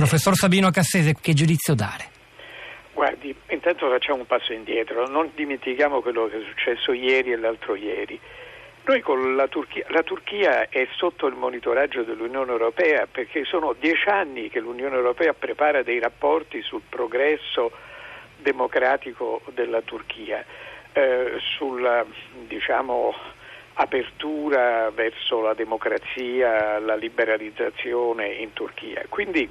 Professor Sabino Cassese, che giudizio dare? Guardi, intanto facciamo un passo indietro, non dimentichiamo quello che è successo ieri e l'altro ieri. Noi con la Turchia, la Turchia è sotto il monitoraggio dell'Unione Europea perché sono dieci anni che l'Unione Europea prepara dei rapporti sul progresso democratico della Turchia, eh, sulla diciamo, apertura verso la democrazia, la liberalizzazione in Turchia. Quindi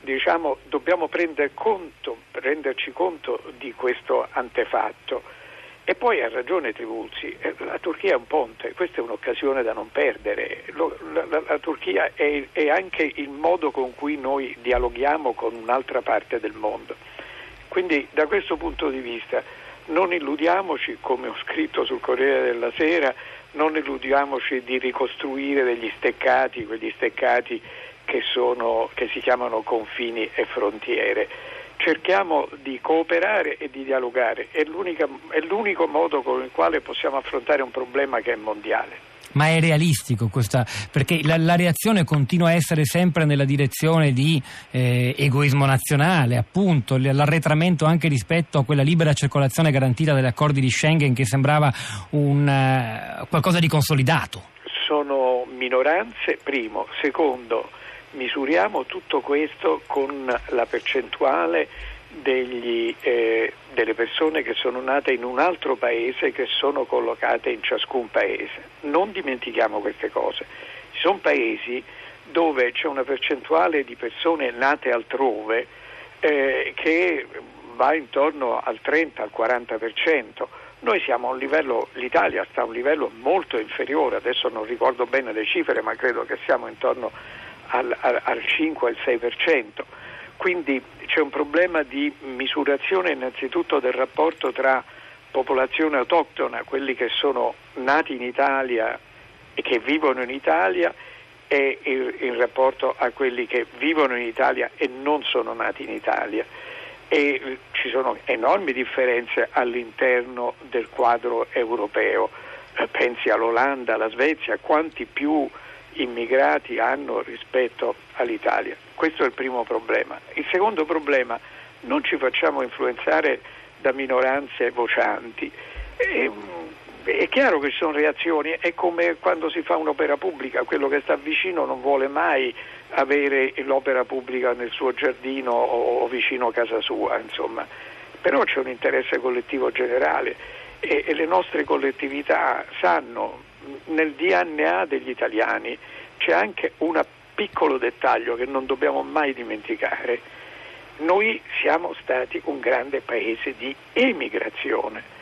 diciamo, dobbiamo prendere conto, renderci conto di questo antefatto. E poi ha ragione Trivulzi, eh, la Turchia è un ponte, questa è un'occasione da non perdere. La, la, la Turchia è, è, anche il modo con cui noi dialoghiamo con un'altra parte del mondo. Quindi da questo punto di vista non illudiamoci, come ho scritto sul Corriere della Sera, non illudiamoci di ricostruire degli steccati, quegli steccati che, sono, che si chiamano confini e frontiere. Cerchiamo di cooperare e di dialogare, è, è l'unico modo con il quale possiamo affrontare un problema che è mondiale. Ma è realistico questa, perché la, la, reazione continua a essere sempre nella direzione di eh, egoismo nazionale, appunto, l'arretramento anche rispetto a quella libera circolazione garantita dagli accordi di Schengen che sembrava un, uh, qualcosa di consolidato. Sono minoranze, primo. Secondo, misuriamo tutto questo con la percentuale degli, eh, delle persone che sono nate in un altro paese che sono collocate in ciascun paese. Non dimentichiamo queste cose. Ci sono paesi dove c'è una percentuale di persone nate altrove eh, che va intorno al 30, al 40%. Noi siamo a un livello, l'Italia sta a un livello molto inferiore, adesso non ricordo bene le cifre, ma credo che siamo intorno al, al, al 5 al 6%. Quindi c'è un problema di misurazione innanzitutto del rapporto tra popolazione autoctona, quelli che sono nati in Italia e che vivono in Italia, e il, il rapporto a quelli che vivono in Italia e non sono nati in Italia. E ci sono enormi differenze all'interno del quadro europeo. Pensi all'Olanda, alla Svezia, quanti più immigrati hanno rispetto all'Italia. Questo è il primo problema. Il secondo problema, non ci facciamo influenzare da minoranze vocianti. E, è chiaro che ci sono reazioni, è come quando si fa un'opera pubblica, quello che sta vicino non vuole mai avere l'opera pubblica nel suo giardino o, vicino a casa sua, insomma. Però c'è un interesse collettivo generale e, e le nostre collettività sanno nel DNA degli italiani c'è anche un piccolo dettaglio che non dobbiamo mai dimenticare. Noi siamo stati un grande paese di emigrazione